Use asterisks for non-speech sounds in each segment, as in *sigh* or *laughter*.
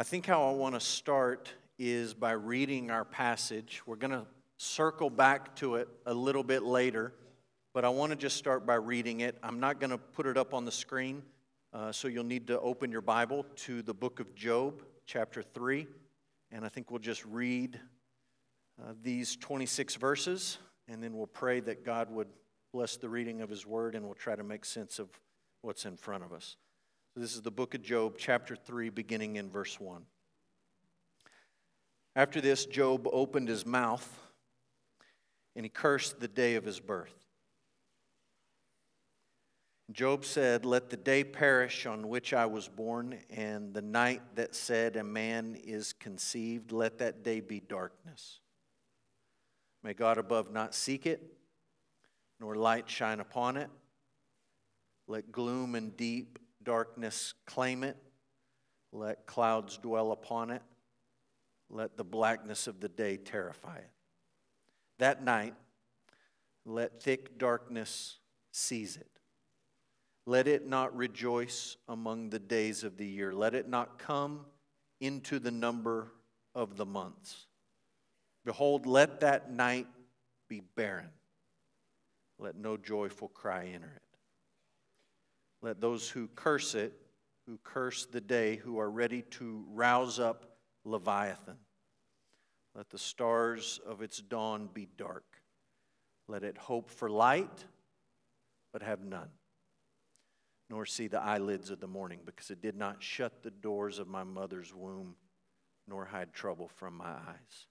I think how I want to start is by reading our passage. We're going to circle back to it a little bit later, but I want to just start by reading it. I'm not going to put it up on the screen, uh, so you'll need to open your Bible to the book of Job, chapter 3, and I think we'll just read uh, these 26 verses, and then we'll pray that God would bless the reading of His Word, and we'll try to make sense of what's in front of us. So this is the book of Job, chapter 3, beginning in verse 1. After this, Job opened his mouth and he cursed the day of his birth. Job said, Let the day perish on which I was born, and the night that said a man is conceived, let that day be darkness. May God above not seek it, nor light shine upon it. Let gloom and deep darkness claim it. Let clouds dwell upon it. Let the blackness of the day terrify it. That night, let thick darkness seize it. Let it not rejoice among the days of the year. Let it not come into the number of the months. Behold, let that night be barren. Let no joyful cry enter it. Let those who curse it, who curse the day, who are ready to rouse up Leviathan. Let the stars of its dawn be dark. Let it hope for light, but have none, nor see the eyelids of the morning, because it did not shut the doors of my mother's womb, nor hide trouble from my eyes.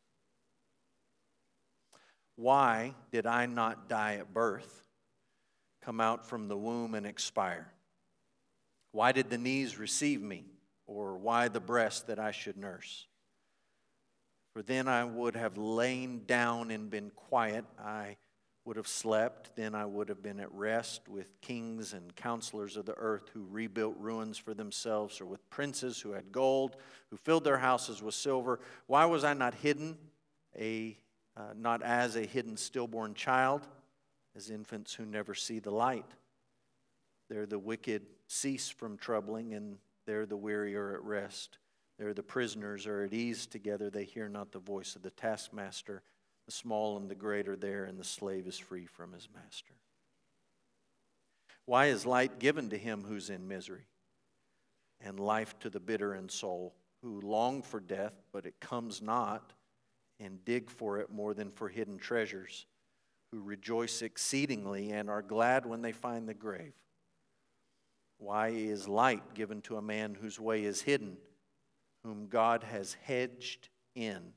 Why did I not die at birth, come out from the womb and expire? Why did the knees receive me? Or why the breast that I should nurse? For then I would have lain down and been quiet. I would have slept. Then I would have been at rest with kings and counselors of the earth who rebuilt ruins for themselves, or with princes who had gold, who filled their houses with silver. Why was I not hidden, a, uh, not as a hidden stillborn child, as infants who never see the light? There the wicked cease from troubling, and there the weary are at rest. There the prisoners are at ease together. They hear not the voice of the taskmaster. The small and the great are there, and the slave is free from his master. Why is light given to him who's in misery, and life to the bitter in soul, who long for death, but it comes not, and dig for it more than for hidden treasures, who rejoice exceedingly and are glad when they find the grave? Why is light given to a man whose way is hidden, whom God has hedged in?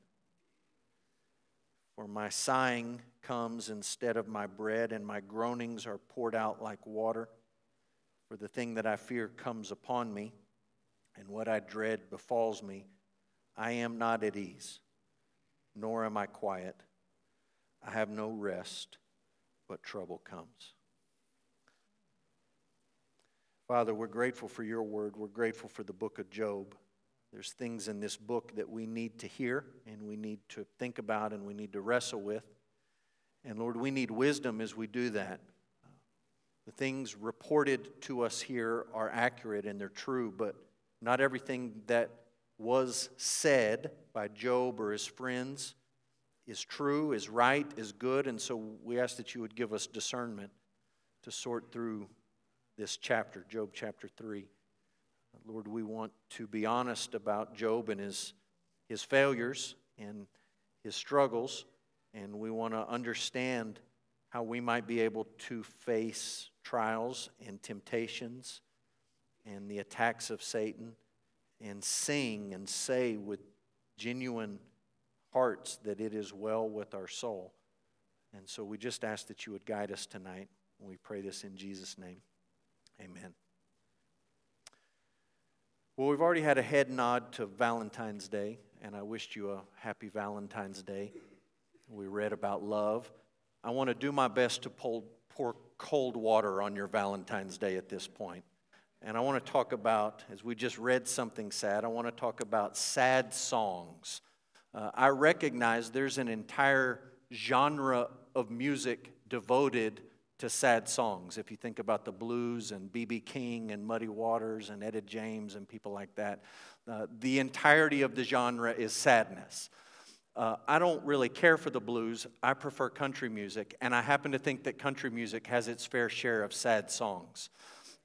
For my sighing comes instead of my bread, and my groanings are poured out like water. For the thing that I fear comes upon me, and what I dread befalls me. I am not at ease, nor am I quiet. I have no rest, but trouble comes. Father, we're grateful for your word. We're grateful for the book of Job. There's things in this book that we need to hear and we need to think about and we need to wrestle with. And Lord, we need wisdom as we do that. The things reported to us here are accurate and they're true, but not everything that was said by Job or his friends is true, is right, is good. And so we ask that you would give us discernment to sort through this chapter, Job chapter 3. Lord, we want to be honest about Job and his, his failures and his struggles, and we want to understand how we might be able to face trials and temptations and the attacks of Satan and sing and say with genuine hearts that it is well with our soul. And so we just ask that you would guide us tonight. We pray this in Jesus' name. Amen. Well, we've already had a head nod to Valentine's Day, and I wished you a happy Valentine's Day. We read about love. I want to do my best to pour cold water on your Valentine's Day at this point. And I want to talk about, as we just read something sad, I want to talk about sad songs. Uh, I recognize there's an entire genre of music devoted to sad songs. If you think about the blues and B.B. King and Muddy Waters and Etta James and people like that, uh, the entirety of the genre is sadness. Uh, I don't really care for the blues. I prefer country music, and I happen to think that country music has its fair share of sad songs.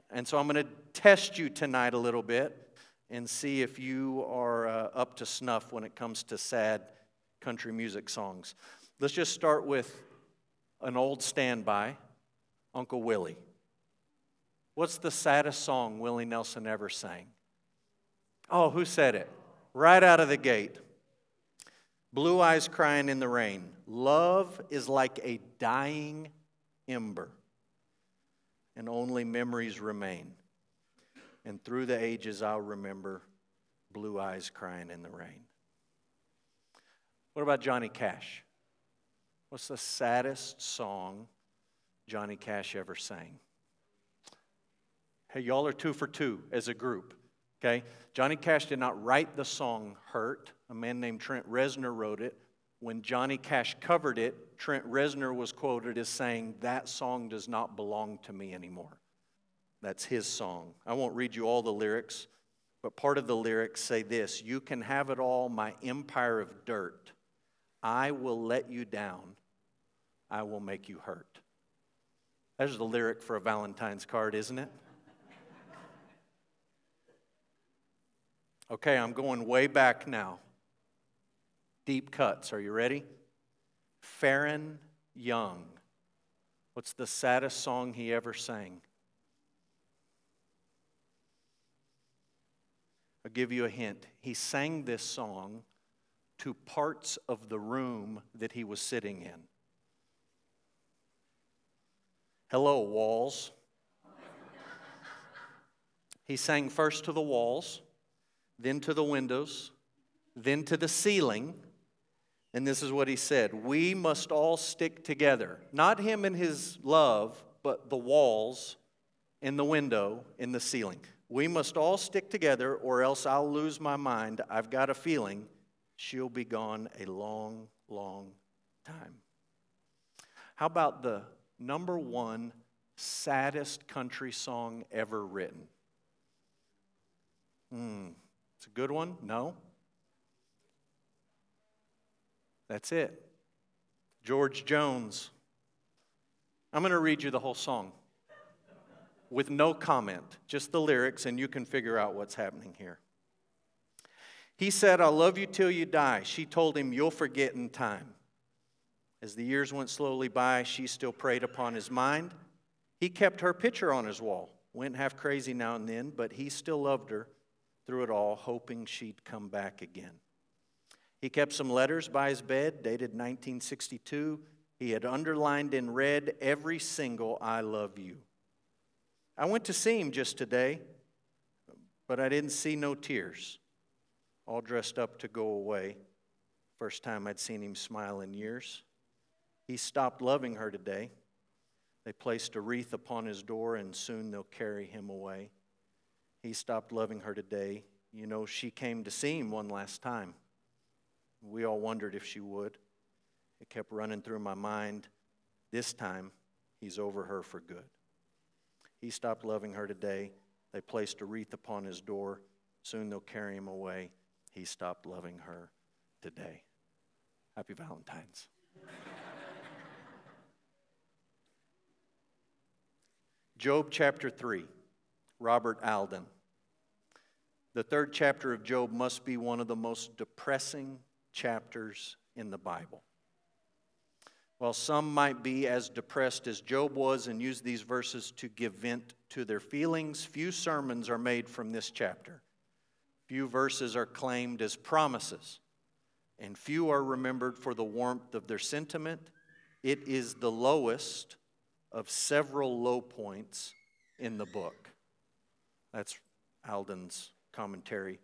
And so I'm going to test you tonight a little bit and see if you are uh, up to snuff when it comes to sad country music songs. Let's just start with an old standby Uncle Willie. What's the saddest song Willie Nelson ever sang? Oh, who said it? Right out of the gate. Blue eyes crying in the rain. Love is like a dying ember, and only memories remain. And through the ages, I'll remember blue eyes crying in the rain. What about Johnny Cash? What's the saddest song Johnny Cash ever sang? Hey, y'all are two for two as a group. Okay? Johnny Cash did not write the song Hurt. A man named Trent Reznor wrote it. When Johnny Cash covered it, Trent Reznor was quoted as saying, That song does not belong to me anymore. That's his song. I won't read you all the lyrics, but part of the lyrics say this You can have it all, my empire of dirt. I will let you down. I will make you hurt. There's the lyric for a Valentine's card, isn't it? Okay, I'm going way back now. Deep cuts. Are you ready? Faron Young. What's the saddest song he ever sang? I'll give you a hint. He sang this song to parts of the room that he was sitting in. Hello, walls. he sang first to the walls then to the windows, then to the ceiling. And this is what he said We must all stick together. Not him and his love, but the walls and the window and the ceiling. We must all stick together, or else I'll lose my mind. I've got a feeling she'll be gone a long, long time. How about the number one saddest country song ever written? Hmm. It's a good one? No. That's it. George Jones. I'm going to read you the whole song with no comment, just the lyrics, and you can figure out what's happening here. He said, I'll love you till you die. She told him, You'll forget in time. As the years went slowly by, she still preyed upon his mind. He kept her picture on his wall, went half crazy now and then, but he still loved her through it all, hoping she'd come back again. He kept some letters by his bed, dated 1962. He had underlined in red every single I love you. I went to see him just today, but I didn't see no tears. All dressed up to go away. First time I'd seen him smile in years. He stopped loving her today. They placed a wreath upon his door, and soon they'll carry him away. He stopped loving her today. You know, she came to see him one last time. We all wondered if she would. It kept running through my mind. This time, he's over her for good. He stopped loving her today. They placed a wreath upon his door. Soon they'll carry him away. He stopped loving her today. Happy Valentine's. Job chapter 3. Robert Alden. The third chapter of Job must be one of the most depressing chapters in the Bible. While some might be as depressed as Job was and use these verses to give vent to their feelings, few sermons are made from this chapter. Few verses are claimed as promises, and few are remembered for the warmth of their sentiment. It is the lowest of several low points in the book. That's Alden's commentary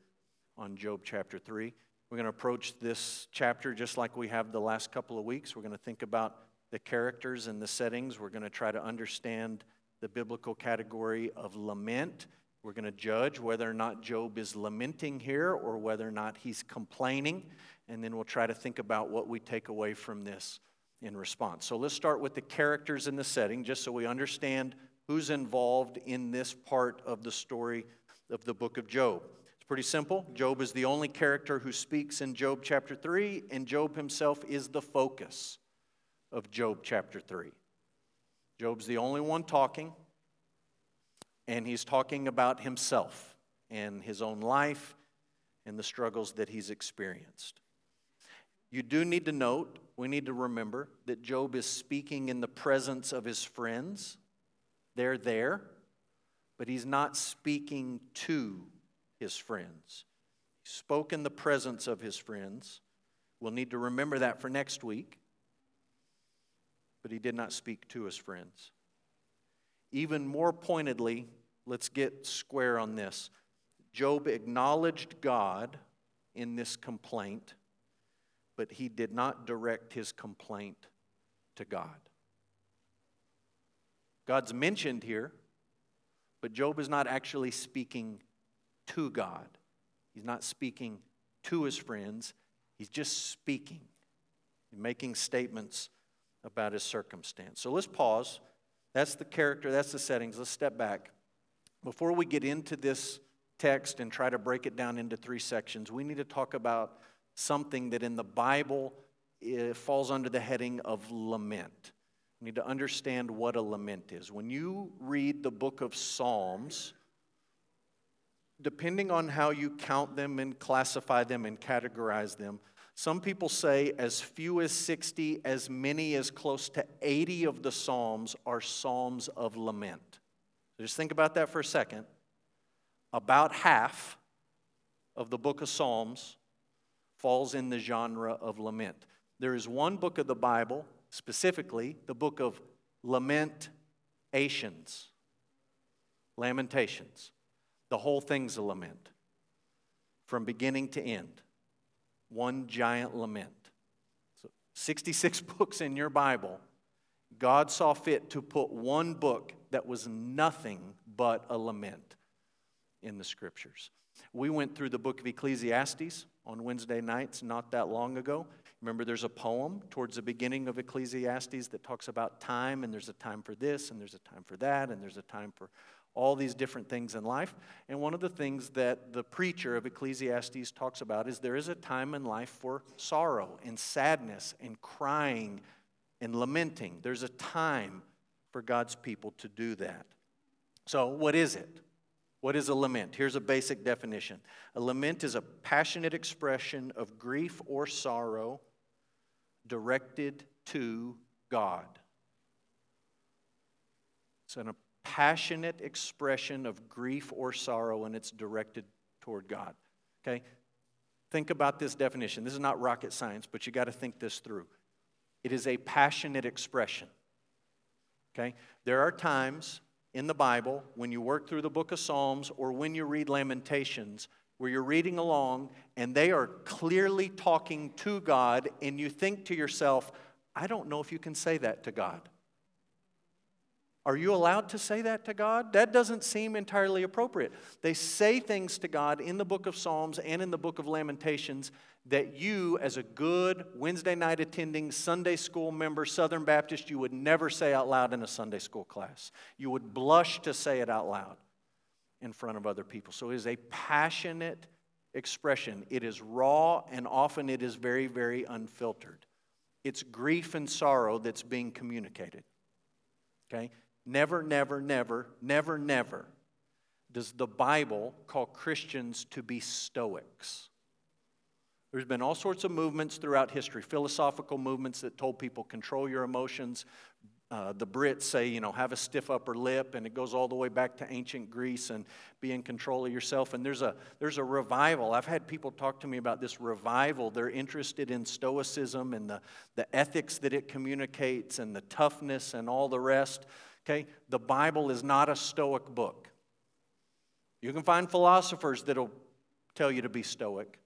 on Job chapter 3. We're going to approach this chapter just like we have the last couple of weeks. We're going to think about the characters and the settings. We're going to try to understand the biblical category of lament. We're going to judge whether or not Job is lamenting here or whether or not he's complaining. And then we'll try to think about what we take away from this in response. So let's start with the characters in the setting, just so we understand who's involved in this part of the story of the book of Job. It's pretty simple. Job is the only character who speaks in Job chapter 3, and Job himself is the focus of Job chapter 3. Job's the only one talking, and he's talking about himself and his own life and the struggles that he's experienced. You do need to note, we need to remember that Job is speaking in the presence of his friends. They're there, but he's not speaking to his friends. He spoke in the presence of his friends. We'll need to remember that for next week. But he did not speak to his friends. Even more pointedly, let's get square on this. Job acknowledged God in this complaint but he did not direct his complaint to God. God's mentioned here, but Job is not actually speaking to God. He's not speaking to his friends, he's just speaking, making statements about his circumstance. So let's pause. That's the character, that's the settings. Let's step back. Before we get into this text and try to break it down into three sections, we need to talk about something that in the Bible eh, falls under the heading of lament. We need to understand what a lament is. When you read the book of Psalms, depending on how you count them and classify them and categorize them, some people say as few as 60, as many as close to 80 of the Psalms are Psalms of lament. Just think about that for a second. About half of the book of Psalms falls in the genre of lament. There is one book of the Bible, specifically the book of lamentations. Lamentations. The whole thing's a lament from beginning to end. One giant lament. So 66 *laughs* books in your Bible. God saw fit to put one book that was nothing but a lament in the scriptures. We went through the book of Ecclesiastes on Wednesday nights not that long ago. Remember, there's a poem towards the beginning of Ecclesiastes that talks about time, and there's a time for this, and there's a time for that, and there's a time for all these different things in life. And one of the things that the preacher of Ecclesiastes talks about is there is a time in life for sorrow and sadness and crying and lamenting. There's a time for God's people to do that. So, what is it? What is a lament? Here's a basic definition a lament is a passionate expression of grief or sorrow directed to God. It's a passionate expression of grief or sorrow, and it's directed toward God. Okay? Think about this definition. This is not rocket science, but you got to think this through. It is a passionate expression. Okay? There are times in the Bible, when you work through the book of Psalms or when you read Lamentations, where you're reading along and they are clearly talking to God, and you think to yourself, I don't know if you can say that to God. Are you allowed to say that to God? That doesn't seem entirely appropriate. They say things to God in the book of Psalms and in the book of Lamentations that you, as a good Wednesday night attending Sunday school member, Southern Baptist, you would never say out loud in a Sunday school class. You would blush to say it out loud in front of other people. So it is a passionate expression. It is raw and often it is very, very unfiltered. It's grief and sorrow that's being communicated. Okay? Never, never, never, never, never does the Bible call Christians to be stoics. There's been all sorts of movements throughout history, philosophical movements that told people control your emotions. Uh, the Brits say, you know, have a stiff upper lip, and it goes all the way back to ancient Greece and be in control of yourself. And there's a, there's a revival. I've had people talk to me about this revival. They're interested in Stoicism and the, the ethics that it communicates and the toughness and all the rest. Okay? The Bible is not a Stoic book. You can find philosophers that'll tell you to be Stoic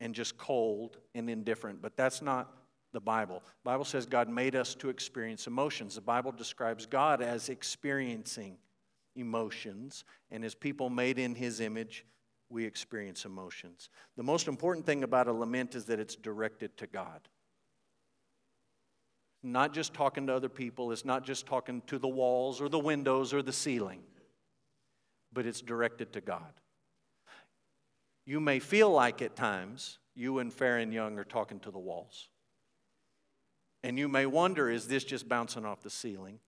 and just cold and indifferent, but that's not the Bible. The Bible says God made us to experience emotions. The Bible describes God as experiencing emotions, and as people made in his image, we experience emotions. The most important thing about a lament is that it's directed to God. Not just talking to other people, it's not just talking to the walls or the windows or the ceiling, but it's directed to God. You may feel like at times you and Faron Young are talking to the walls. And you may wonder is this just bouncing off the ceiling?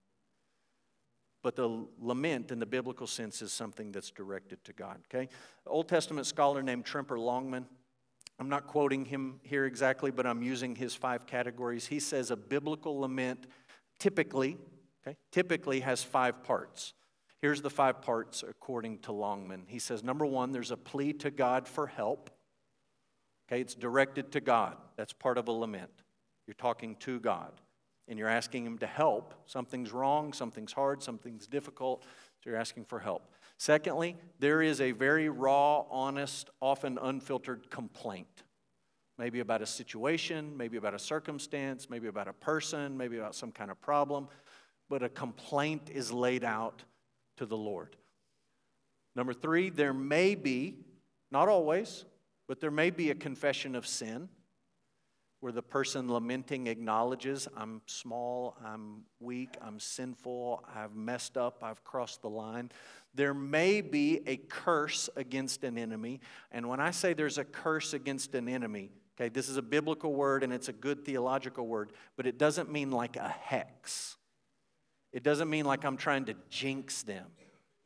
But the lament in the biblical sense is something that's directed to God, okay? Old Testament scholar named Tremper Longman, I'm not quoting him here exactly, but I'm using his five categories. He says a biblical lament typically, okay, typically has five parts. Here's the five parts according to Longman. He says, number one, there's a plea to God for help. Okay, it's directed to God. That's part of a lament. You're talking to God and you're asking Him to help. Something's wrong, something's hard, something's difficult, so you're asking for help. Secondly, there is a very raw, honest, often unfiltered complaint. Maybe about a situation, maybe about a circumstance, maybe about a person, maybe about some kind of problem, but a complaint is laid out to the Lord. Number three, there may be, not always, but there may be a confession of sin where the person lamenting acknowledges, I'm small, I'm weak, I'm sinful, I've messed up, I've crossed the line. There may be a curse against an enemy. And when I say there's a curse against an enemy, okay, this is a biblical word and it's a good theological word, but it doesn't mean like a hex. It doesn't mean like I'm trying to jinx them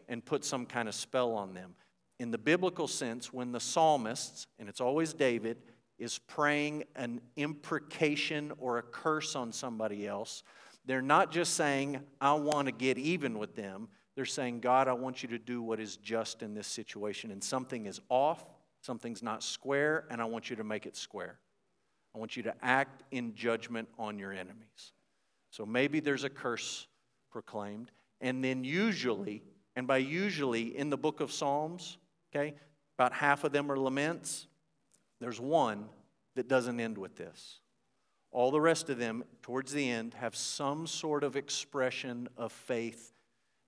and put some kind of spell on them. In the biblical sense, when the psalmists, and it's always David, is praying an imprecation or a curse on somebody else, they're not just saying, I want to get even with them. They're saying, God, I want you to do what is just in this situation. And something is off, something's not square, and I want you to make it square. I want you to act in judgment on your enemies. So maybe there's a curse proclaimed. And then usually, and by usually in the book of Psalms, okay, about half of them are laments. There's one that doesn't end with this. All the rest of them, towards the end, have some sort of expression of faith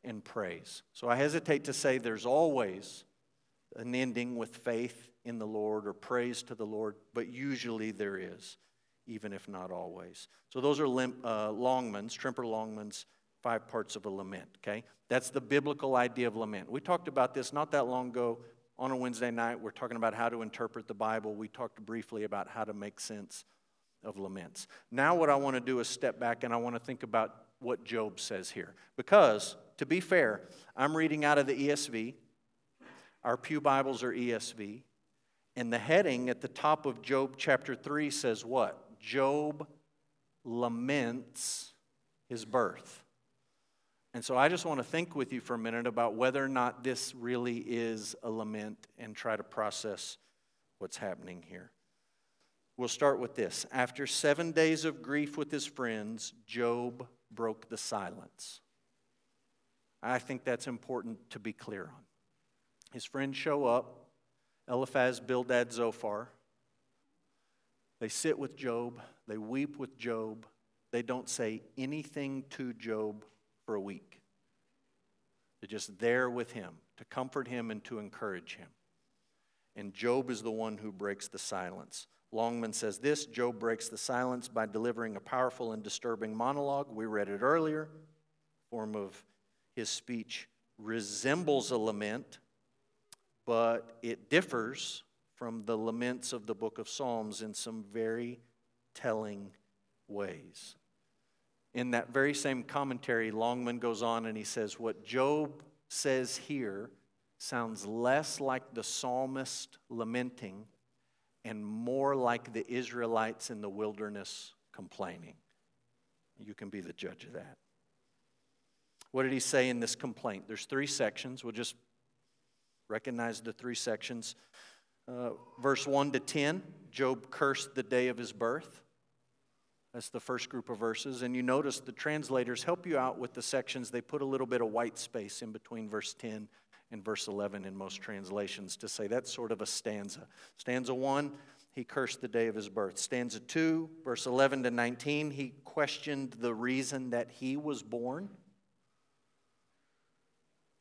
and praise. So I hesitate to say there's always an ending with faith in the Lord or praise to the Lord, but usually there is, even if not always. So those are lim- uh, Longman's, Tremper Longman's five parts of a lament, okay? That's the biblical idea of lament. We talked about this not that long ago on a Wednesday night, we're talking about how to interpret the Bible. We talked briefly about how to make sense of laments. Now, what I want to do is step back and I want to think about what Job says here. Because, to be fair, I'm reading out of the ESV. Our Pew Bibles are ESV. And the heading at the top of Job chapter 3 says what? Job laments his birth. And so I just want to think with you for a minute about whether or not this really is a lament and try to process what's happening here. We'll start with this. After seven days of grief with his friends, Job broke the silence. I think that's important to be clear on. His friends show up Eliphaz, Bildad, Zophar. They sit with Job, they weep with Job, they don't say anything to Job for a week. They're just there with him to comfort him and to encourage him. And Job is the one who breaks the silence. Longman says this Job breaks the silence by delivering a powerful and disturbing monologue. We read it earlier. Form of his speech resembles a lament, but it differs from the laments of the book of Psalms in some very telling ways. In that very same commentary, Longman goes on and he says, What Job says here sounds less like the psalmist lamenting and more like the Israelites in the wilderness complaining. You can be the judge of that. What did he say in this complaint? There's three sections. We'll just recognize the three sections. Uh, verse 1 to 10, Job cursed the day of his birth. That's the first group of verses. And you notice the translators help you out with the sections. They put a little bit of white space in between verse 10 and verse 11 in most translations to say that's sort of a stanza. Stanza 1, he cursed the day of his birth. Stanza 2, verse 11 to 19, he questioned the reason that he was born.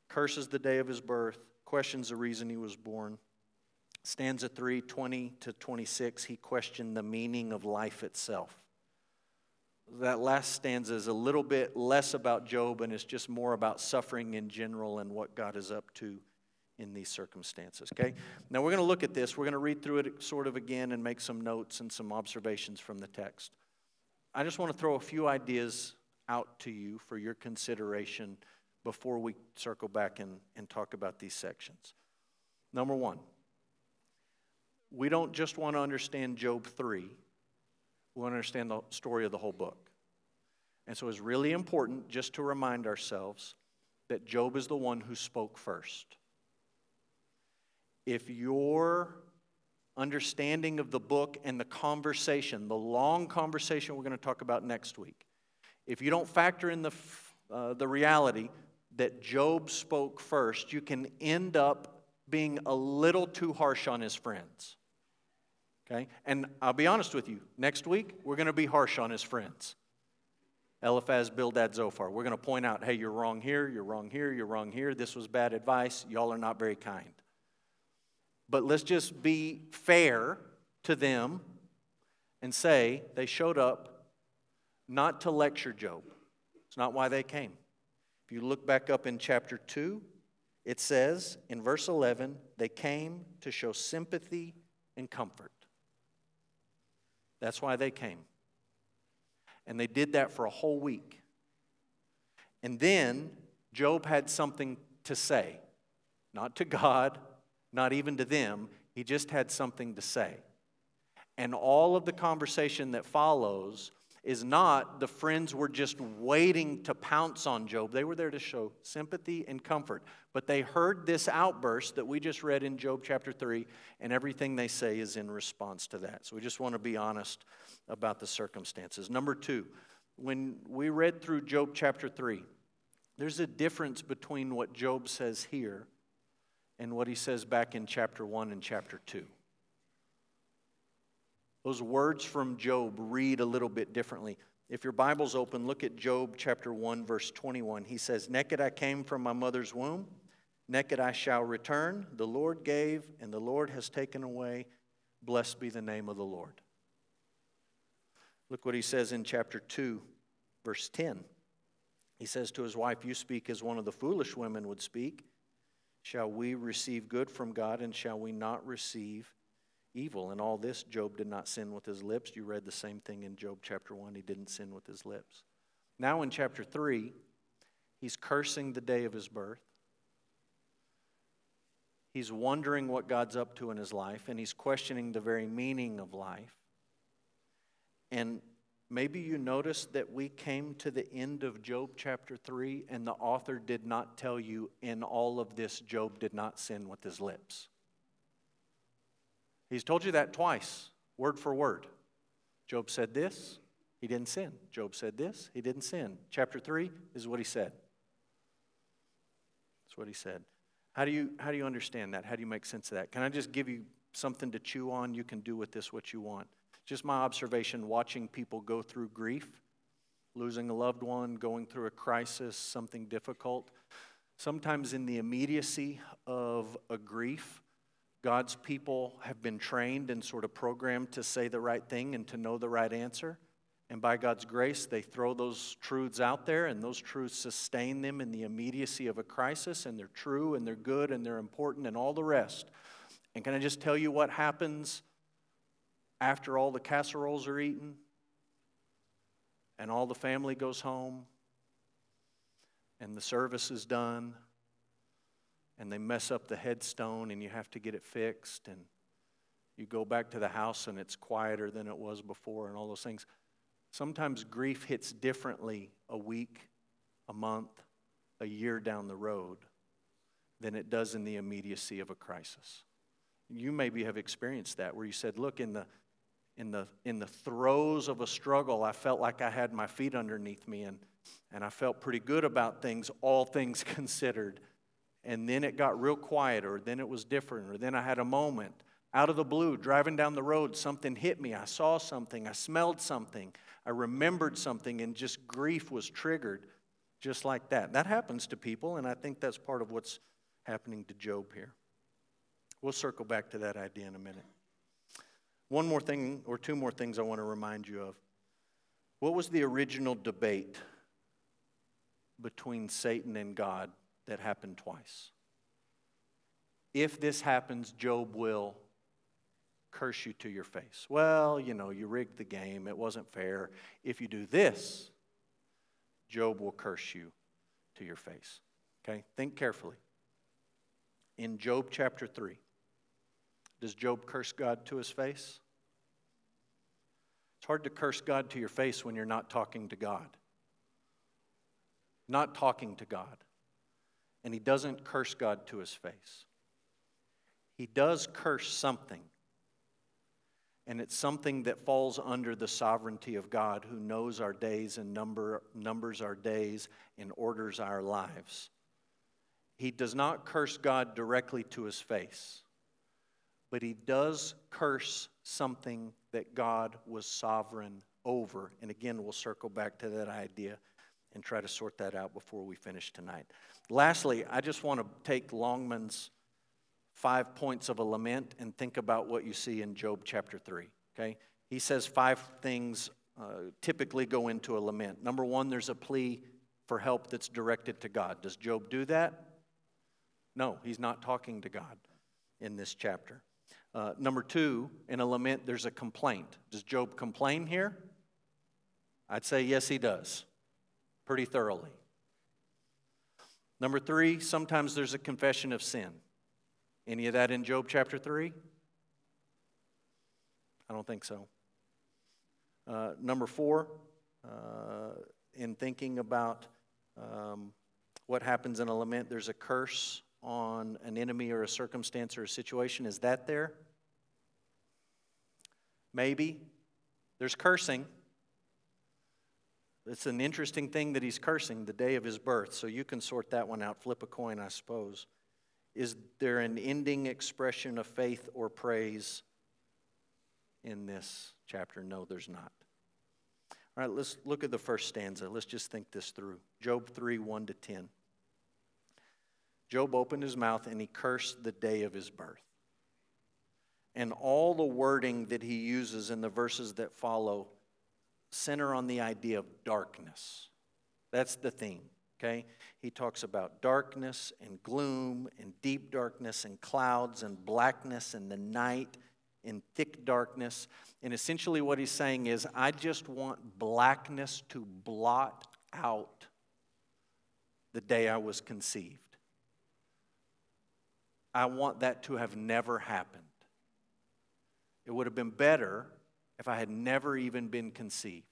Curses the day of his birth, questions the reason he was born. Stanza 3, 20 to 26, he questioned the meaning of life itself that last stanza is a little bit less about Job and it's just more about suffering in general and what God is up to in these circumstances. Okay? Now we're going to look at this. We're going to read through it sort of again and make some notes and some observations from the text. I just want to throw a few ideas out to you for your consideration before we circle back and, and talk about these sections. Number one, we don't just want to understand Job 3, we want to understand the story of the whole book. And so it's really important just to remind ourselves that Job is the one who spoke first. If your understanding of the book and the conversation, the long conversation we're going to talk about next week, if you don't factor in the, uh, the reality that Job spoke first, you can end up being a little too harsh on his friends. Okay? And I'll be honest with you, next week we're going to be harsh on his friends. Eliphaz, Bildad, Zophar. We're going to point out, hey, you're wrong here, you're wrong here, you're wrong here. This was bad advice. Y'all are not very kind. But let's just be fair to them and say they showed up not to lecture Job. It's not why they came. If you look back up in chapter 2, it says in verse 11, they came to show sympathy and comfort. That's why they came. And they did that for a whole week. And then Job had something to say, not to God, not even to them. He just had something to say. And all of the conversation that follows is not the friends were just waiting to pounce on Job. They were there to show sympathy and comfort. But they heard this outburst that we just read in Job chapter 3, and everything they say is in response to that. So we just want to be honest about the circumstances. Number two, when we read through Job chapter 3, there's a difference between what Job says here and what he says back in chapter 1 and chapter 2. Those words from Job read a little bit differently. If your Bible's open, look at Job chapter 1, verse 21. He says, Naked I came from my mother's womb, naked I shall return. The Lord gave, and the Lord has taken away. Blessed be the name of the Lord. Look what he says in chapter 2, verse 10. He says to his wife, You speak as one of the foolish women would speak. Shall we receive good from God, and shall we not receive evil. And all this, Job did not sin with his lips. You read the same thing in Job chapter 1. He didn't sin with his lips. Now in chapter 3, he's cursing the day of his birth. He's wondering what God's up to in his life, and he's questioning the very meaning of life. And maybe you noticed that we came to the end of Job chapter 3, and the author did not tell you in all of this, Job did not sin with his lips. He's told you that twice, word for word. Job said this, he didn't sin. Job said this, he didn't sin. Chapter 3 is what he said. That's what he said. How do you how do you understand that? How do you make sense of that? Can I just give you something to chew on? You can do with this what you want. Just my observation watching people go through grief, losing a loved one, going through a crisis, something difficult. Sometimes in the immediacy of a grief, God's people have been trained and sort of programmed to say the right thing and to know the right answer. And by God's grace, they throw those truths out there, and those truths sustain them in the immediacy of a crisis, and they're true, and they're good, and they're important, and all the rest. And can I just tell you what happens after all the casseroles are eaten, and all the family goes home, and the service is done? And they mess up the headstone and you have to get it fixed and you go back to the house and it's quieter than it was before and all those things. Sometimes grief hits differently a week, a month, a year down the road than it does in the immediacy of a crisis. You maybe have experienced that where you said, Look, in the, in the, in the throes of a struggle, I felt like I had my feet underneath me and, and I felt pretty good about things, all things *laughs* considered and then it got real quiet, or then it was different, or then I had a moment out of the blue, driving down the road, something hit me. I saw something, I smelled something, I remembered something, and just grief was triggered just like that. That happens to people, and I think that's part of what's happening to Job here. We'll circle back to that idea in a minute. One more thing, or two more things I want to remind you of. What was the original debate between Satan and God that happened twice? If this happens, Job will curse you to your face. Well, you know, you rigged the game, it wasn't fair. If you do this, Job will curse you to your face. Okay? Think carefully. In Job chapter 3, does Job curse God to his face? It's hard to curse God to your face when you're not talking to God. Not talking to God. And he doesn't curse God to his face. He does curse something. And it's something that falls under the sovereignty of God who knows our days and number, numbers our days and orders our lives. He does not curse God directly to his face, but he does curse something that God was sovereign over. And again, we'll circle back to that idea and try to sort that out before we finish tonight. Lastly, I just want to take Longman's five points of a lament and think about what you see in Job chapter 3. Okay? He says five things uh, typically go into a lament. Number one, there's a plea for help that's directed to God. Does Job do that? No, he's not talking to God in this chapter. Uh, number two, in a lament, there's a complaint. Does Job complain here? I'd say yes, he does, pretty thoroughly. Number three, sometimes there's a confession of sin. Any of that in Job chapter 3? I don't think so. Uh, number four, uh, in thinking about um, what happens in a lament, there's a curse on an enemy or a circumstance or a situation. Is that there? Maybe. There's cursing. It's an interesting thing that he's cursing the day of his birth, so you can sort that one out. Flip a coin, I suppose. Is there an ending expression of faith or praise in this chapter? No, there's not. All right, let's look at the first stanza. Let's just think this through. Job 3 1 to 10. Job opened his mouth and he cursed the day of his birth. And all the wording that he uses in the verses that follow center on the idea of darkness. That's the theme okay? He talks about darkness and gloom and deep darkness and clouds and blackness and the night and thick darkness. And essentially, what he's saying is, I just want blackness to blot out the day I was conceived. I want that to have never happened. It would have been better if I had never even been conceived.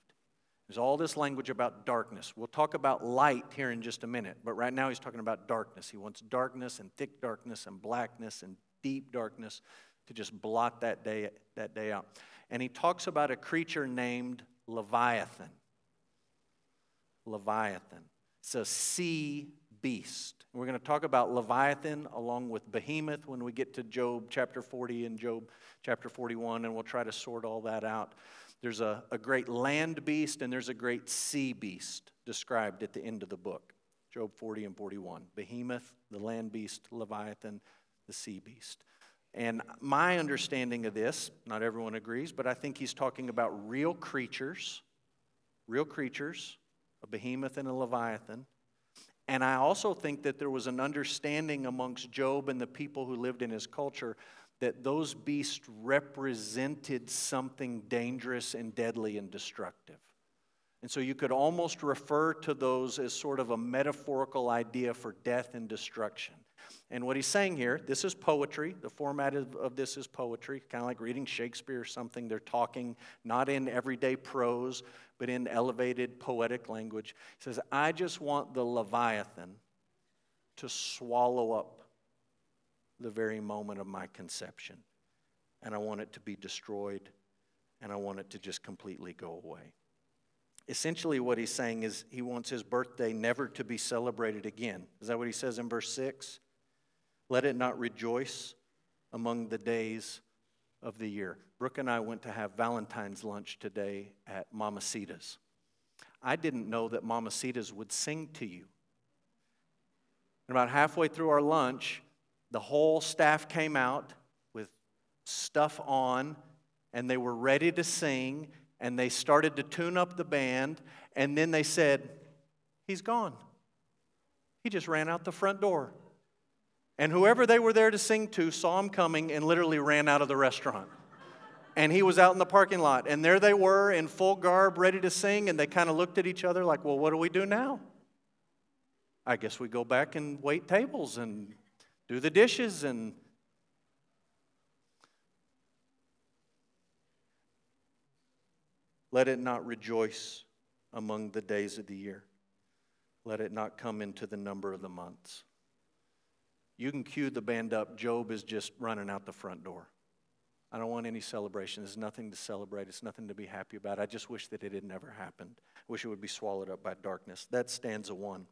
There's all this language about darkness. We'll talk about light here in just a minute, but right now he's talking about darkness. He wants darkness and thick darkness and blackness and deep darkness to just blot that day, that day out. And he talks about a creature named Leviathan. Leviathan. It's a sea beast. We're going to talk about Leviathan along with Behemoth when we get to Job chapter 40 and Job chapter 41, and we'll try to sort all that out. There's a, a great land beast and there's a great sea beast described at the end of the book Job 40 and 41. Behemoth, the land beast, Leviathan, the sea beast. And my understanding of this, not everyone agrees, but I think he's talking about real creatures, real creatures, a behemoth and a leviathan. And I also think that there was an understanding amongst Job and the people who lived in his culture that those beasts represented something dangerous and deadly and destructive. And so you could almost refer to those as sort of a metaphorical idea for death and destruction. And what he's saying here, this is poetry. The format of, of this is poetry, kind of like reading Shakespeare or something. They're talking not in everyday prose, but in elevated poetic language. He says, I just want the Leviathan to swallow up the very moment of my conception. And I want it to be destroyed, and I want it to just completely go away. Essentially, what he's saying is he wants his birthday never to be celebrated again. Is that what he says in verse 6? Let it not rejoice among the days of the year. Brooke and I went to have Valentine's lunch today at Mama Sita's. I didn't know that Mama Sita's would sing to you. And about halfway through our lunch, the whole staff came out with stuff on, and they were ready to sing. and they started to tune up the band, and then they said, He's gone. He just ran out the front door. And whoever they were there to sing to saw him coming and literally ran out of the restaurant. And he was out in the parking lot. And there they were in full garb, ready to sing. And they kind of looked at each other like, well, what do we do now? I guess we go back and wait tables and do the dishes and Let it not rejoice among the days of the year. Let it not come into the number of the months. You can cue the band up. Job is just running out the front door. I don't want any celebration. There's nothing to celebrate. It's nothing to be happy about. I just wish that it had never happened. I wish it would be swallowed up by darkness. That's stanza one.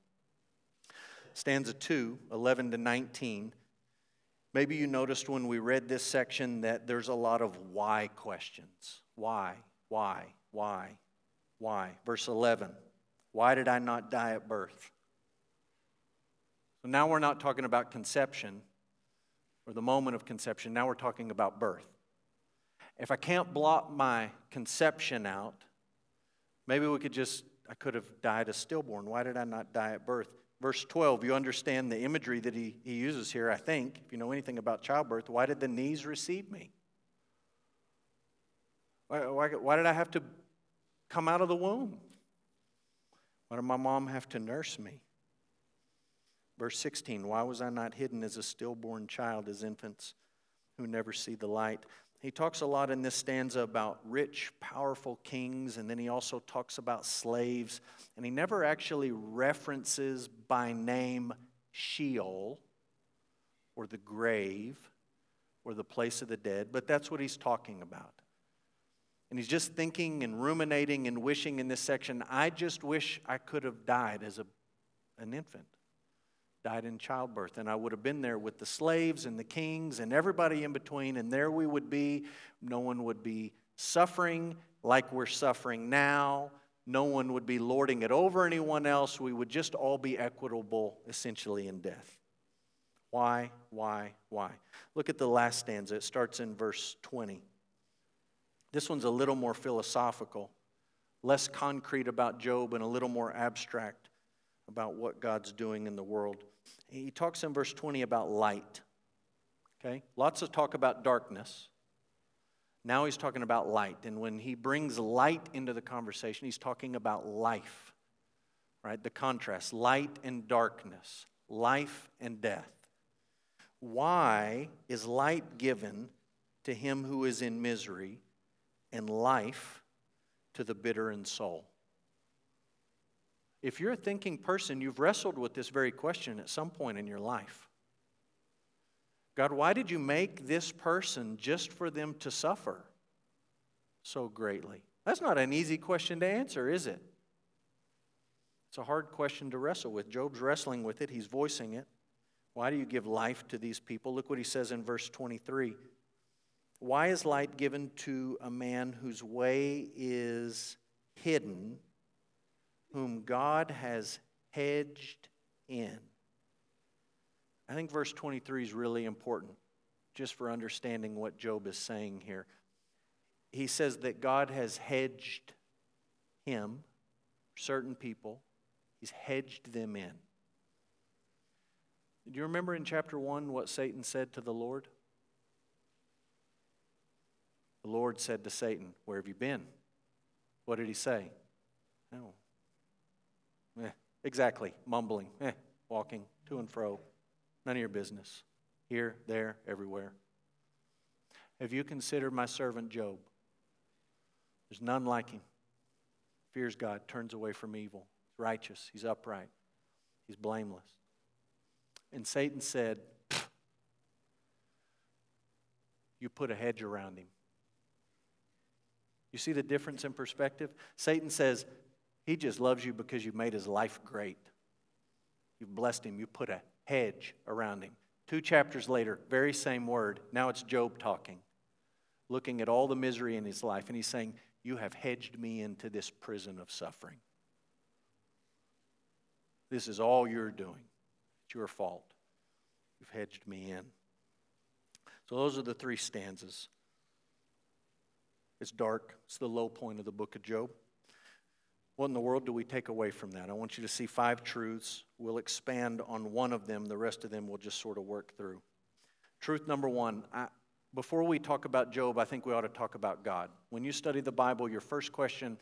Stanza two, 11 to 19. Maybe you noticed when we read this section that there's a lot of why questions. Why? Why? Why? Why? Verse 11 Why did I not die at birth? So now we're not talking about conception or the moment of conception. Now we're talking about birth. If I can't blot my conception out, maybe we could just, I could have died a stillborn. Why did I not die at birth? Verse 12, you understand the imagery that he, he uses here, I think, if you know anything about childbirth. Why did the knees receive me? Why, why, why did I have to come out of the womb? Why did my mom have to nurse me? Verse 16 Why was I not hidden as a stillborn child, as infants who never see the light? He talks a lot in this stanza about rich, powerful kings, and then he also talks about slaves. And he never actually references by name Sheol or the grave or the place of the dead, but that's what he's talking about. And he's just thinking and ruminating and wishing in this section, I just wish I could have died as a, an infant, died in childbirth. And I would have been there with the slaves and the kings and everybody in between. And there we would be. No one would be suffering like we're suffering now. No one would be lording it over anyone else. We would just all be equitable, essentially, in death. Why, why, why? Look at the last stanza. It starts in verse 20. This one's a little more philosophical, less concrete about Job, and a little more abstract about what God's doing in the world. He talks in verse 20 about light. Okay? Lots of talk about darkness. Now he's talking about light. And when he brings light into the conversation, he's talking about life. Right? The contrast light and darkness, life and death. Why is light given to him who is in misery and life to the bitter in soul. If you're a thinking person, you've wrestled with this very question at some point in your life. God, why did you make this person just for them to suffer so greatly? That's not an easy question to answer, is it? It's a hard question to wrestle with. Job's wrestling with it, he's voicing it. Why do you give life to these people? Look what he says in verse 23. Why is light given to a man whose way is hidden, whom God has hedged in? I think verse 23 is really important just for understanding what Job is saying here. He says that God has hedged him, certain people, He's hedged them in. Do you remember in chapter 1 what Satan said to the Lord? The Lord said to Satan, Where have you been? What did he say? Oh. Eh, exactly, mumbling, eh, walking to and fro. None of your business. Here, there, everywhere. Have you considered my servant Job? There's none like him. Fears God, turns away from evil. He's righteous, he's upright, he's blameless. And Satan said, You put a hedge around him. You see the difference in perspective? Satan says, He just loves you because you've made his life great. You've blessed him, you put a hedge around him. Two chapters later, very same word. Now it's Job talking, looking at all the misery in his life, and he's saying, You have hedged me into this prison of suffering. This is all you're doing. It's your fault. You've hedged me in. So, those are the three stanzas. It's dark. It's the low point of the book of Job. What in the world do we take away from that? I want you to see five truths. We'll expand on one of them, the rest of them we'll just sort of work through. Truth number one I, before we talk about Job, I think we ought to talk about God. When you study the Bible, your first question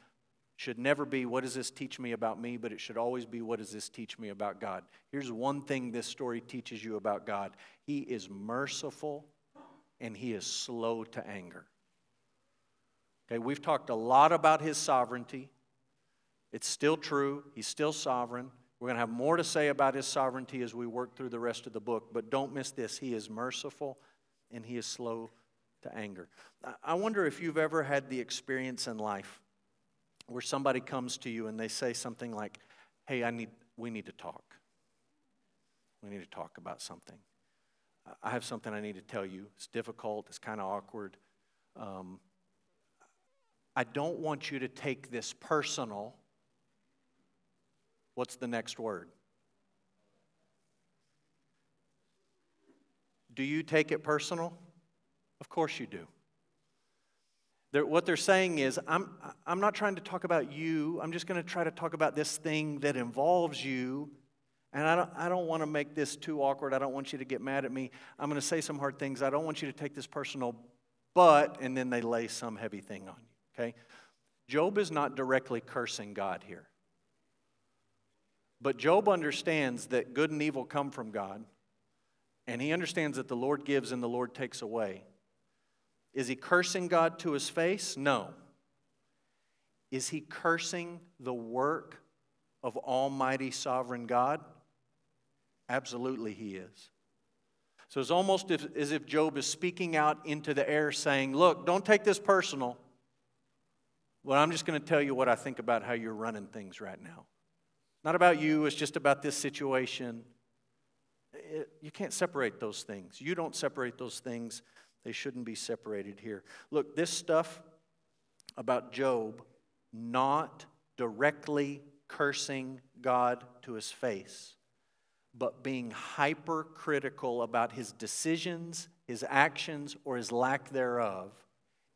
should never be, What does this teach me about me? but it should always be, What does this teach me about God? Here's one thing this story teaches you about God He is merciful and He is slow to anger. Okay, we've talked a lot about His sovereignty. It's still true, He's still sovereign. We're going to have more to say about His sovereignty as we work through the rest of the book, but don't miss this He is merciful and He is slow to anger. I wonder if you've ever had the experience in life where somebody comes to you and they say something like, Hey, I need, we need to talk. We need to talk about something. I have something I need to tell you. It's difficult, it's kind of awkward. Um, I don't want you to take this personal. What's the next word? Do you take it personal? Of course you do. They're, what they're saying is, I'm, I'm not trying to talk about you. I'm just going to try to talk about this thing that involves you. And I don't, I don't want to make this too awkward. I don't want you to get mad at me. I'm going to say some hard things. I don't want you to take this personal, but, and then they lay some heavy thing on you, okay? Job is not directly cursing God here. But Job understands that good and evil come from God, and he understands that the Lord gives and the Lord takes away. Is he cursing God to his face? No. Is he cursing the work of Almighty Sovereign God? Absolutely, he is. So it's almost as if Job is speaking out into the air saying, Look, don't take this personal. Well, I'm just going to tell you what I think about how you're running things right now. Not about you, it's just about this situation. It, you can't separate those things. You don't separate those things. They shouldn't be separated here. Look, this stuff about Job not directly cursing God to his face, but being hypercritical about his decisions, his actions, or his lack thereof.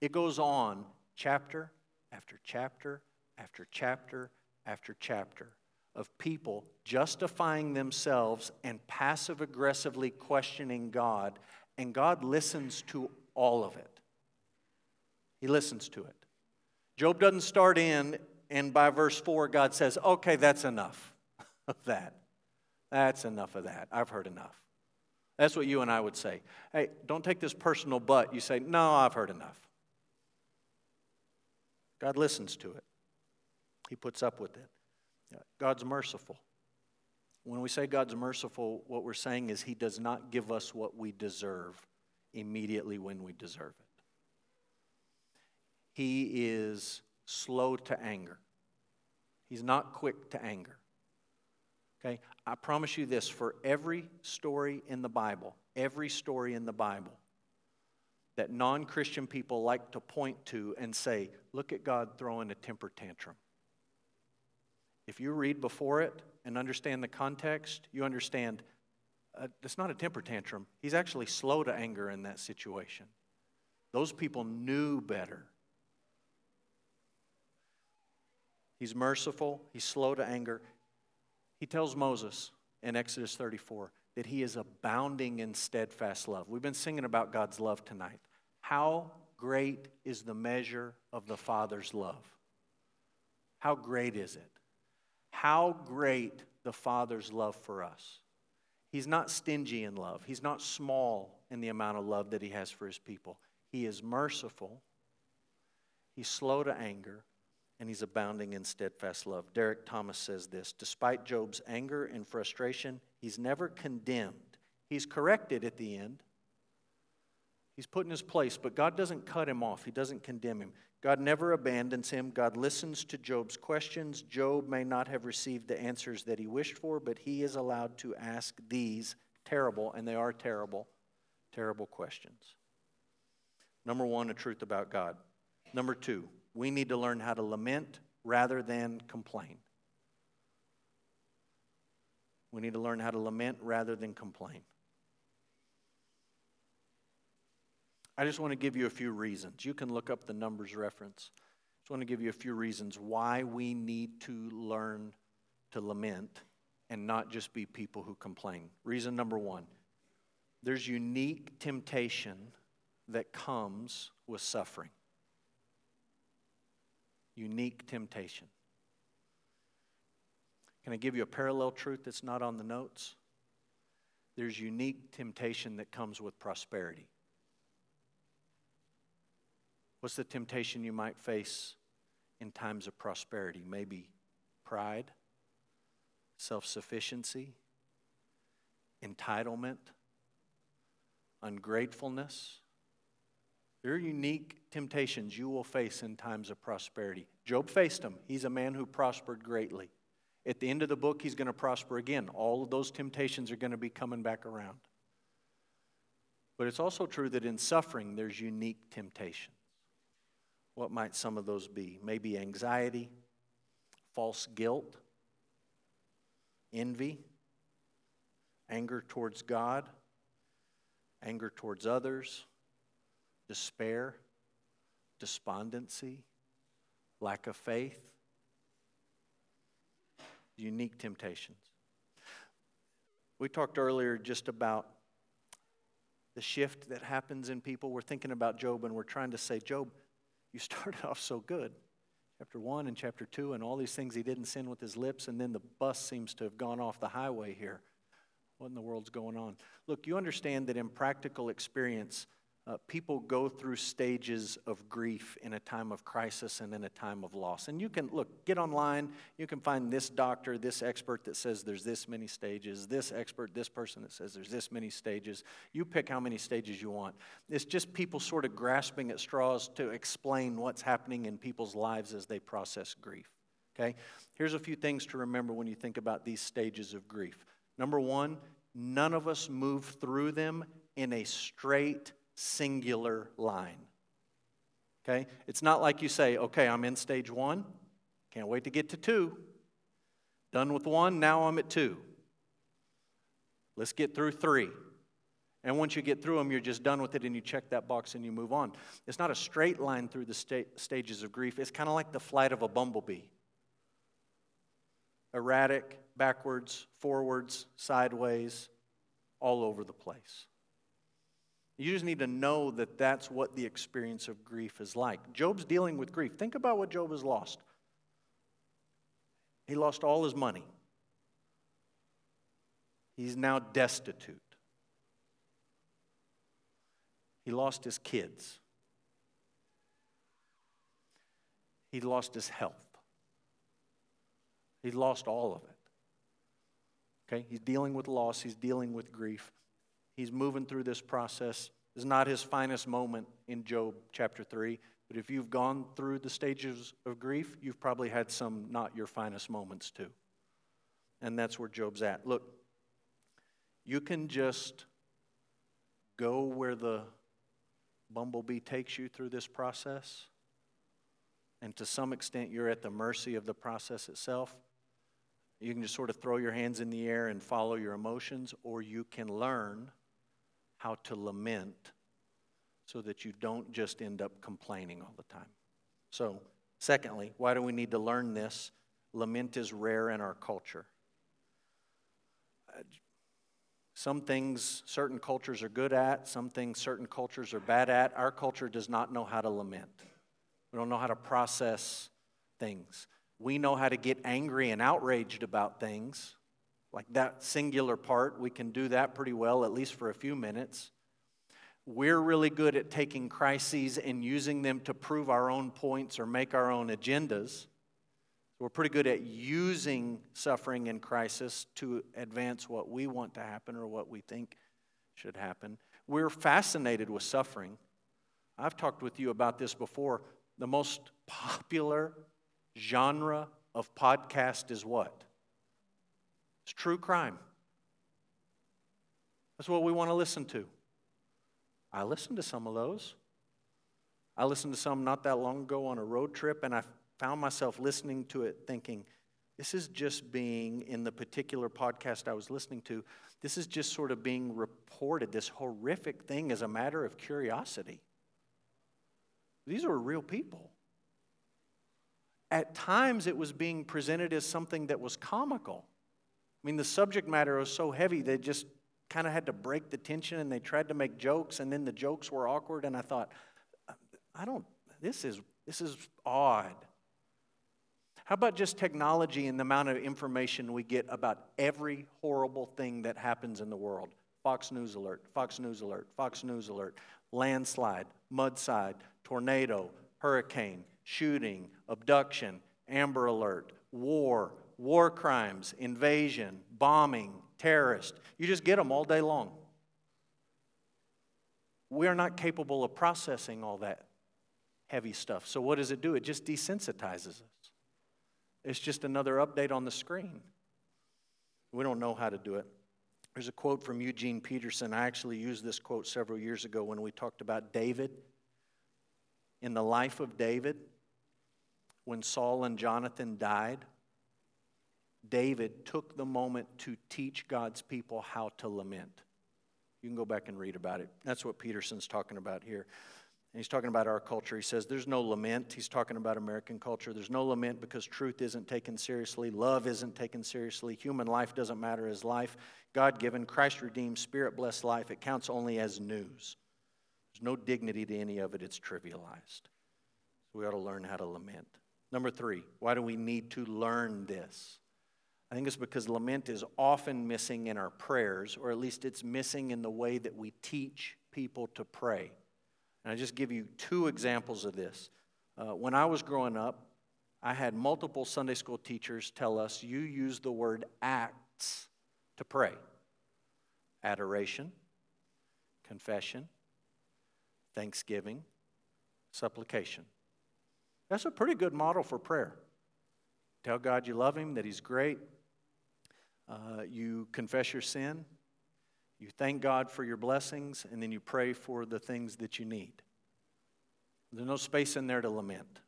It goes on chapter after chapter after chapter after chapter of people justifying themselves and passive aggressively questioning God and God listens to all of it. He listens to it. Job doesn't start in, and by verse 4, God says, Okay, that's enough *laughs* of that. That's enough of that. I've heard enough. That's what you and I would say. Hey, don't take this personal but. You say, No, I've heard enough. God listens to it, He puts up with it. God's merciful. When we say God's merciful, what we're saying is He does not give us what we deserve immediately when we deserve it. He is slow to anger, He's not quick to anger. Okay? I promise you this for every story in the Bible, every story in the Bible that non Christian people like to point to and say, look at God throwing a temper tantrum. If you read before it and understand the context, you understand uh, it's not a temper tantrum. He's actually slow to anger in that situation. Those people knew better. He's merciful, he's slow to anger. He tells Moses in Exodus 34 that he is abounding in steadfast love. We've been singing about God's love tonight. How great is the measure of the Father's love? How great is it? How great the Father's love for us. He's not stingy in love, He's not small in the amount of love that He has for His people. He is merciful, He's slow to anger, and He's abounding in steadfast love. Derek Thomas says this Despite Job's anger and frustration, He's never condemned. He's corrected at the end. He's put in his place, but God doesn't cut him off. He doesn't condemn him. God never abandons him. God listens to Job's questions. Job may not have received the answers that he wished for, but he is allowed to ask these terrible, and they are terrible, terrible questions. Number one, a truth about God. Number two, we need to learn how to lament rather than complain. We need to learn how to lament rather than complain. I just want to give you a few reasons. You can look up the numbers reference. I just want to give you a few reasons why we need to learn to lament and not just be people who complain. Reason number one there's unique temptation that comes with suffering. Unique temptation. Can I give you a parallel truth that's not on the notes? There's unique temptation that comes with prosperity. What's the temptation you might face in times of prosperity? Maybe pride, self sufficiency, entitlement, ungratefulness. There are unique temptations you will face in times of prosperity. Job faced them. He's a man who prospered greatly. At the end of the book, he's going to prosper again. All of those temptations are going to be coming back around. But it's also true that in suffering, there's unique temptations. What might some of those be? Maybe anxiety, false guilt, envy, anger towards God, anger towards others, despair, despondency, lack of faith, unique temptations. We talked earlier just about the shift that happens in people. We're thinking about Job and we're trying to say, Job, you started *laughs* off so good. Chapter 1 and chapter 2, and all these things he didn't sin with his lips, and then the bus seems to have gone off the highway here. What in the world's going on? Look, you understand that in practical experience, uh, people go through stages of grief in a time of crisis and in a time of loss. And you can, look, get online, you can find this doctor, this expert that says there's this many stages, this expert, this person that says there's this many stages. You pick how many stages you want. It's just people sort of grasping at straws to explain what's happening in people's lives as they process grief. Okay? Here's a few things to remember when you think about these stages of grief. Number one, none of us move through them in a straight, singular line. Okay? It's not like you say, okay, I'm in stage one, can't wait to get to two. Done with one, now I'm at two. Let's get through three. And once you get through them, you're just done with it and you check that box and you move on. It's not a straight line through the sta- stages of grief, it's kind of like the flight of a bumblebee erratic, backwards, forwards, sideways, all over the place. You just need to know that that's what the experience of grief is like. Job's dealing with grief. Think about what Job has lost. He lost all his money. He's now destitute. He lost his kids. He lost his health. He lost all of it. Okay? He's dealing with loss, he's dealing with grief. He's moving through this process. It's not his finest moment in Job chapter 3, but if you've gone through the stages of grief, you've probably had some not your finest moments too. And that's where Job's at. Look, you can just go where the bumblebee takes you through this process, and to some extent, you're at the mercy of the process itself. You can just sort of throw your hands in the air and follow your emotions, or you can learn how to lament so that you don't just end up complaining all the time. So, secondly, why do we need to learn this? Lament is rare in our culture. Some things certain cultures are good at, some things certain cultures are bad at. Our culture does not know how to lament. We don't know how to process things. We know how to get angry and outraged about things. Like that singular part, we can do that pretty well, at least for a few minutes. We're really good at taking crises and using them to prove our own points or make our own agendas. We're pretty good at using suffering and crisis to advance what we want to happen or what we think should happen. We're fascinated with suffering. I've talked with you about this before. The most popular genre of podcast is what? It's true crime. That's what we want to listen to. I listened to some of those. I listened to some not that long ago on a road trip, and I found myself listening to it thinking, this is just being, in the particular podcast I was listening to, this is just sort of being reported, this horrific thing as a matter of curiosity. These were real people. At times, it was being presented as something that was comical. I mean, the subject matter was so heavy, they just kind of had to break the tension and they tried to make jokes, and then the jokes were awkward. And I thought, I don't, this is, this is odd. How about just technology and the amount of information we get about every horrible thing that happens in the world? Fox News alert, Fox News alert, Fox News alert, landslide, mudslide, tornado, hurricane, shooting, abduction, Amber Alert, war, war crimes, invasion, bombing, terrorist. You just get them all day long. We are not capable of processing all that heavy stuff. So, what does it do? It just desensitizes us. It's just another update on the screen. We don't know how to do it. There's a quote from Eugene Peterson. I actually used this quote several years ago when we talked about David. In the life of David, when Saul and Jonathan died, David took the moment to teach God's people how to lament. You can go back and read about it. That's what Peterson's talking about here. And he's talking about our culture. He says there's no lament. He's talking about American culture. There's no lament because truth isn't taken seriously, love isn't taken seriously, human life doesn't matter as life. God given, Christ redeemed, Spirit blessed life, it counts only as news. There's no dignity to any of it, it's trivialized. So we ought to learn how to lament. Number three, why do we need to learn this? I think it's because lament is often missing in our prayers, or at least it's missing in the way that we teach people to pray. And I just give you two examples of this. Uh, when I was growing up, I had multiple Sunday school teachers tell us you use the word acts to pray adoration, confession, thanksgiving, supplication. That's a pretty good model for prayer. Tell God you love Him, that He's great. Uh, you confess your sin. You thank God for your blessings, and then you pray for the things that you need. There's no space in there to lament.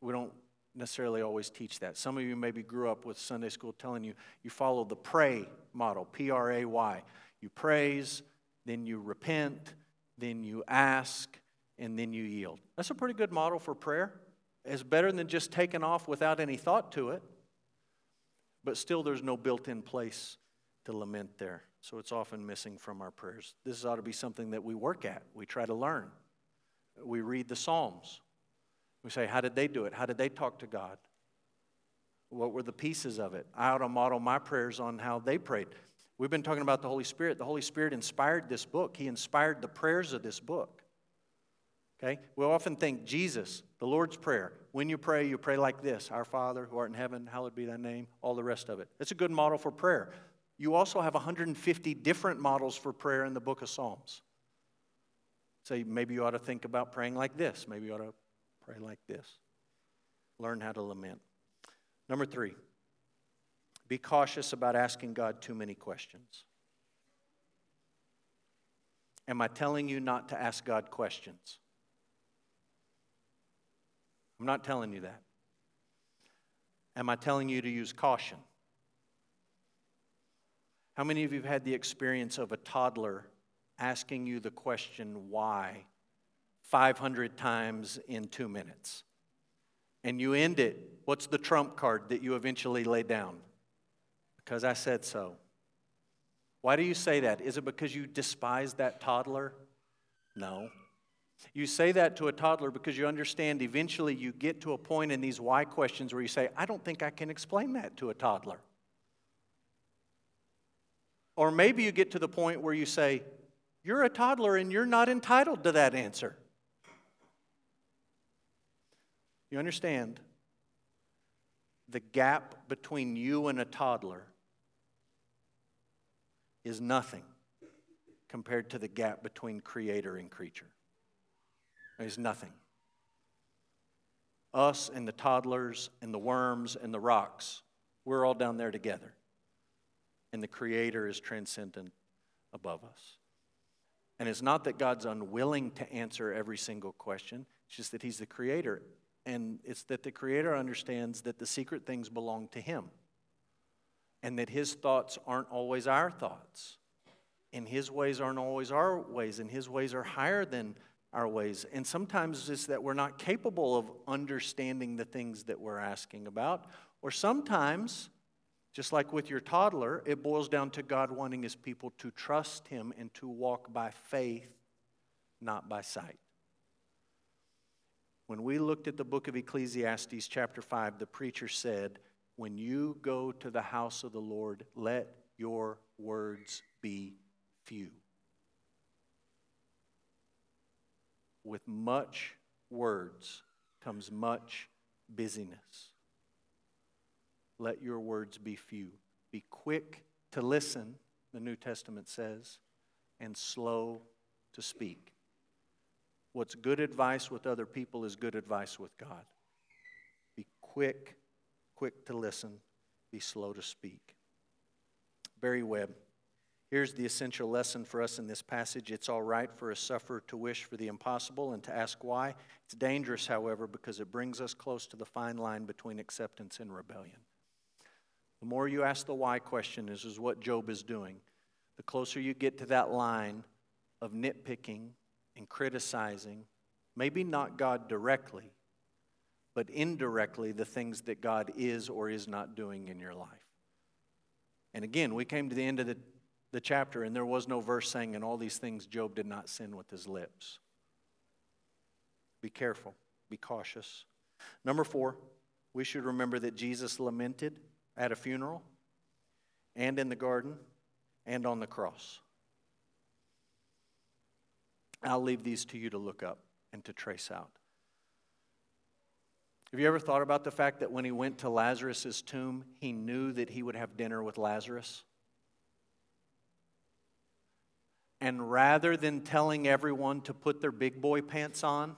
We don't necessarily always teach that. Some of you maybe grew up with Sunday school telling you you follow the pray model, P R A Y. You praise, then you repent, then you ask, and then you yield. That's a pretty good model for prayer. It's better than just taking off without any thought to it. But still, there's no built in place to lament there. So it's often missing from our prayers. This ought to be something that we work at, we try to learn. We read the Psalms. We say, How did they do it? How did they talk to God? What were the pieces of it? I ought to model my prayers on how they prayed. We've been talking about the Holy Spirit. The Holy Spirit inspired this book, He inspired the prayers of this book. Okay? We often think Jesus, the Lord's Prayer. When you pray, you pray like this Our Father who art in heaven, hallowed be thy name, all the rest of it. It's a good model for prayer. You also have 150 different models for prayer in the book of Psalms. Say, so maybe you ought to think about praying like this. Maybe you ought to Pray like this. Learn how to lament. Number three, be cautious about asking God too many questions. Am I telling you not to ask God questions? I'm not telling you that. Am I telling you to use caution? How many of you have had the experience of a toddler asking you the question, why, 500 times in two minutes. And you end it, what's the trump card that you eventually lay down? Because I said so. Why do you say that? Is it because you despise that toddler? No. You say that to a toddler because you understand eventually you get to a point in these why questions where you say, I don't think I can explain that to a toddler. Or maybe you get to the point where you say, You're a toddler and you're not entitled to that answer. You understand? The gap between you and a toddler is nothing compared to the gap between creator and creature. There's nothing. Us and the toddlers and the worms and the rocks, we're all down there together. And the creator is transcendent above us. And it's not that God's unwilling to answer every single question, it's just that He's the creator and it's that the Creator understands that the secret things belong to Him. And that His thoughts aren't always our thoughts. And His ways aren't always our ways. And His ways are higher than our ways. And sometimes it's that we're not capable of understanding the things that we're asking about. Or sometimes, just like with your toddler, it boils down to God wanting his people to trust him and to walk by faith, not by sight. When we looked at the book of Ecclesiastes, chapter 5, the preacher said, When you go to the house of the Lord, let your words be few. With much words comes much busyness. Let your words be few. Be quick to listen, the New Testament says, and slow to speak. What's good advice with other people is good advice with God. Be quick, quick to listen, be slow to speak. Barry Webb. Here's the essential lesson for us in this passage. It's all right for a sufferer to wish for the impossible and to ask why. It's dangerous, however, because it brings us close to the fine line between acceptance and rebellion. The more you ask the why question, is, is what Job is doing. The closer you get to that line of nitpicking and criticizing, maybe not God directly, but indirectly the things that God is or is not doing in your life. And again, we came to the end of the, the chapter, and there was no verse saying, in all these things, Job did not sin with his lips. Be careful, be cautious. Number four, we should remember that Jesus lamented at a funeral and in the garden and on the cross. I'll leave these to you to look up and to trace out. Have you ever thought about the fact that when he went to Lazarus' tomb, he knew that he would have dinner with Lazarus? And rather than telling everyone to put their big boy pants on,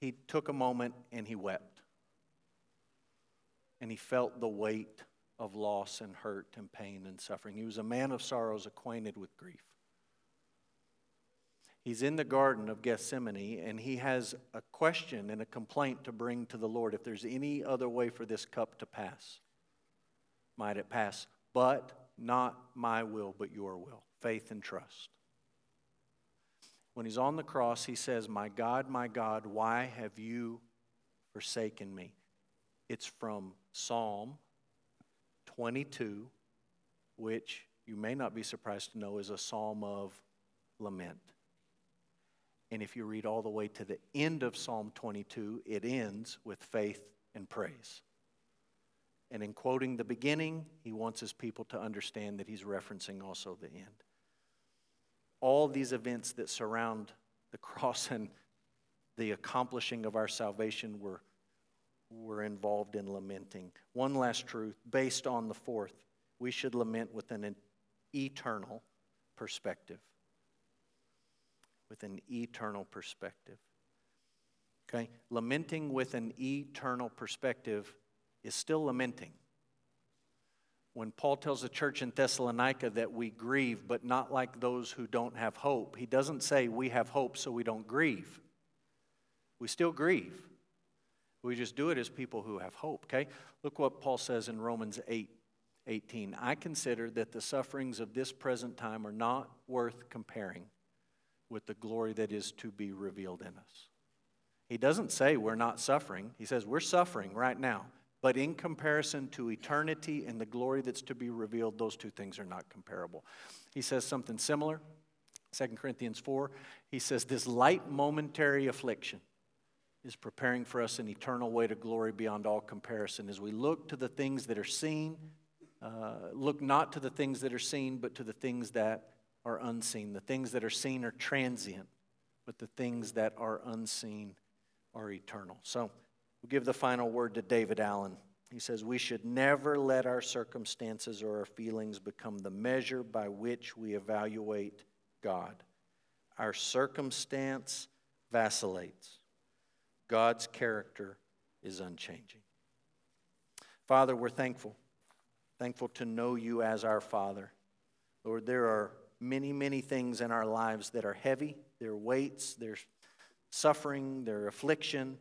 he took a moment and he wept. And he felt the weight of loss and hurt and pain and suffering. He was a man of sorrows, acquainted with grief. He's in the Garden of Gethsemane and he has a question and a complaint to bring to the Lord. If there's any other way for this cup to pass, might it pass? But not my will, but your will. Faith and trust. When he's on the cross, he says, My God, my God, why have you forsaken me? It's from Psalm 22, which you may not be surprised to know is a psalm of lament. And if you read all the way to the end of Psalm 22, it ends with faith and praise. And in quoting the beginning, he wants his people to understand that he's referencing also the end. All these events that surround the *laughs* cross and the accomplishing of our salvation were, were involved in lamenting. One last truth based on the fourth, we should lament with an eternal perspective with an eternal perspective. Okay? Lamenting with an eternal perspective is still lamenting. When Paul tells the church in Thessalonica that we grieve, but not like those who don't have hope, he doesn't say we have hope so we don't grieve. We still grieve. We just do it as people who have hope, okay? Look what Paul says in Romans 8 18. I consider that the sufferings of this present time are not worth comparing with the glory that is to be revealed in us. He doesn't say we're not suffering, he says we're suffering right now. But in comparison to eternity and the glory that's to be revealed, those two things are not comparable. He says something similar. 2 Corinthians 4, he says, This light momentary affliction is preparing for us an eternal way to glory beyond all comparison. As we look to the things that are seen, uh, look not to the things that are seen, but to the things that are unseen. The things that are seen are transient, but the things that are unseen are eternal. So we'll give the final word to David Allen. He says, We should never let our circumstances or our feelings become the measure by which we evaluate God. Our circumstance vacillates, God's character is unchanging. Father, we're thankful. Thankful to know you as our Father. Lord, there are many, many things in our lives that are heavy. They're weights, they're suffering, they're affliction.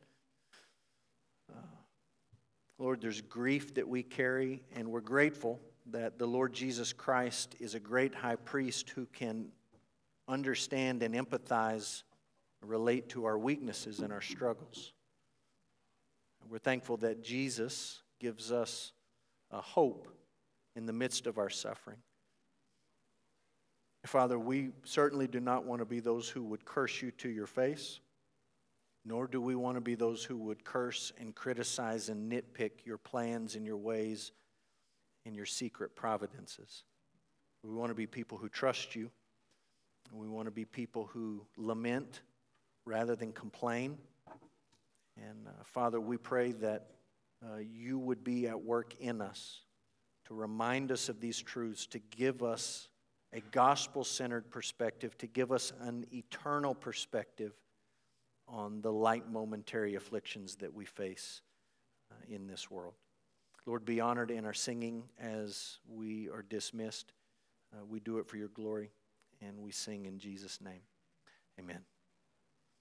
Lord, there's grief that we carry, and we're grateful that the Lord Jesus Christ is a great high priest who can understand and empathize, relate to our weaknesses and our struggles. We're thankful that Jesus gives us a hope in the midst of our suffering. Father, we certainly do not want to be those who would curse you to your face, nor do we want to be those who would curse and criticize and nitpick your plans and your ways and your secret providences. We want to be people who trust you. We want to be people who lament rather than complain. And uh, Father, we pray that uh, you would be at work in us to remind us of these truths, to give us a gospel centered perspective, to give us an eternal perspective on the light momentary afflictions that we face uh, in this world. Lord, be honored in our singing as we are dismissed. Uh, we do it for your glory, and we sing in Jesus' name. Amen.